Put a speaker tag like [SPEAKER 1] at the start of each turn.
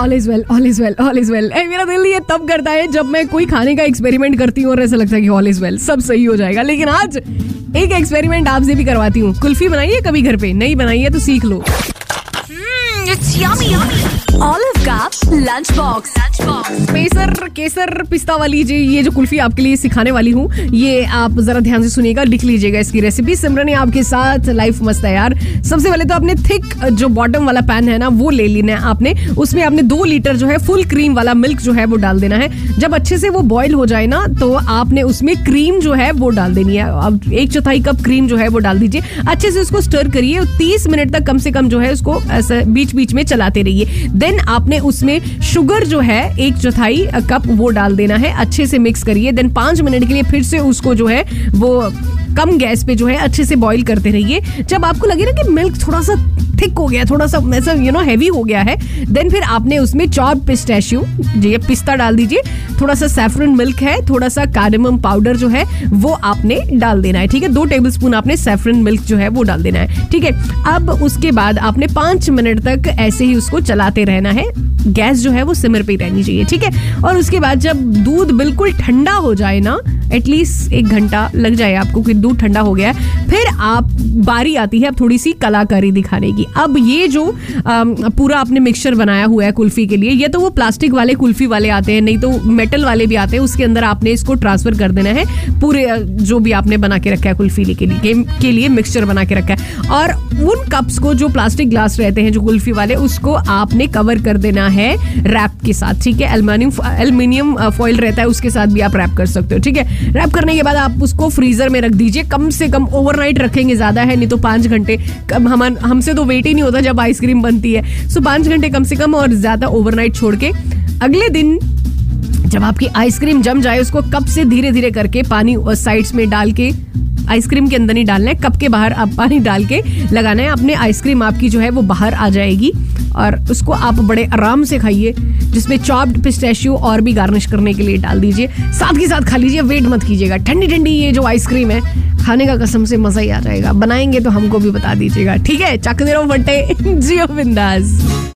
[SPEAKER 1] All is well all is well all is well मेरा दिल ये तब करता है जब मैं कोई खाने का एक्सपेरिमेंट करती हूँ और ऐसा लगता है कि ऑल इज़ वेल सब सही हो जाएगा। लेकिन आज एक एक्सपेरिमेंट आपसे भी करवाती हूँ। कुल्फी बनाई है कभी घर पे? नहीं बनाई है तो सीख लो।
[SPEAKER 2] Olive yummy. का lunch बॉक्स Lunch box.
[SPEAKER 1] पेसर केसर पिस्ता वाली जी ये जो कुल्फी आपके लिए सिखाने वाली हूँ, ये आप जरा ध्यान से सुनिएगा, लिख लीजिएगा इसकी रेसिपी सिमरन आपके साथ लाइफ मस्त है यार। सबसे पहले तो आपने थिक जो बॉटम वाला पैन है ना, वो ले लेना है आपने। उसमें आपने दो लीटर जो है फुल क्रीम वाला मिल्क जो है वो डाल देना है। जब अच्छे से वो बॉयल हो जाए ना तो आपने उसमें क्रीम जो है वो डाल देनी है। अब एक चौथाई कप क्रीम जो है वो डाल दीजिए। अच्छे से उसको स्टर करिए तीस मिनट तक कम से कम जो है उसको बीच बीच में चलाते रहिए। देन आपने उसमें शुगर जो है, एक चौथाई कप वो डाल देना है, अच्छे से मिक्स करिए देन पाँच मिनट के लिए फिर से उसको जो है, वो कम गैस पे जो है, अच्छे से बॉईल करते रहिए। जब आपको लगे ना कि मिल्क थोड़ा सा थिक हो गया, थोड़ा सा ऐसा यू नो हैवी हो गया है। देन फिर आपने उसमें चॉप पिस्टैशियो ये पिस्ता डाल दीजिए। थोड़ा सा सैफरन मिल्क है, थोड़ा सा कार्डमम पाउडर जो है, वो आपने डाल देना है, ठीक है? दो टेबल स्पून आपने सैफरन मिल्क जो है, वो डाल देना है, ठीक है? अब उसके बाद आपने पाँच मिनट तक ऐसे ही उसको चलाते रहना है। गैस जो है, वो सिमर पे रहनी चाहिए, ठीक है? और उसके बाद जब दूध बिल्कुल ठंडा हो जाए ना एटलीस्ट एक घंटा लग जाए आपको कि दूध ठंडा हो गया है। फिर आप बारी आती है अब थोड़ी सी कलाकारी दिखाने की। अब ये जो अम, पूरा आपने मिक्सचर बनाया हुआ है कुल्फी के लिए ये तो वो प्लास्टिक वाले कुल्फी वाले आते हैं नहीं तो मेटल वाले भी आते हैं उसके अंदर आपने इसको ट्रांसफ़र कर देना है। पूरे जो भी आपने बना के रखा है कुल्फी के लिए के लिए मिक्सचर बना के रखा है। और उन कप्स को जो प्लास्टिक ग्लास रहते हैं जो कुल्फी वाले उसको आपने कवर कर देना है रैप के साथ ठीक है? एल्यूमिनियम एल्यूमिनियम फॉइल रहता है उसके साथ भी आप रैप कर सकते हो ठीक है? रैप करने के बाद आप उसको फ्रीजर में रख दीजिए। कम से कम ओवरनाइट रखेंगे, ज़्यादा है, नहीं तो पाँच घंटे। हम हमसे तो वेट ही नहीं होता जब आइसक्रीम बनती है। सो पाँच घंटे कम से कम और ज़्यादा ओवरनाइट छोड़ के अगले दिन जब आपकी आइसक्रीम जम जाए, उसको कप से धीरे धीरे करके पानी साइड्स में डाल के आइसक्रीम के अंदर नहीं डालना है, कप के बाहर आप पानी डाल के लगाना है। अपने आइसक्रीम आपकी जो है वो बाहर आ जाएगी। और उसको आप बड़े आराम से खाइए, जिसमें चॉप्ड पिस्टैशियो और भी गार्निश करने के लिए डाल दीजिए। साथ ही साथ खा लीजिए वेट मत कीजिएगा। ठंडी ठंडी ये जो आइसक्रीम है, खाने का कसम से मज़ा ही आ जाएगा। बनाएँगे तो हमको भी बता दीजिएगा। ठीक है, चक दे रहा बटे। जियो बिंदास।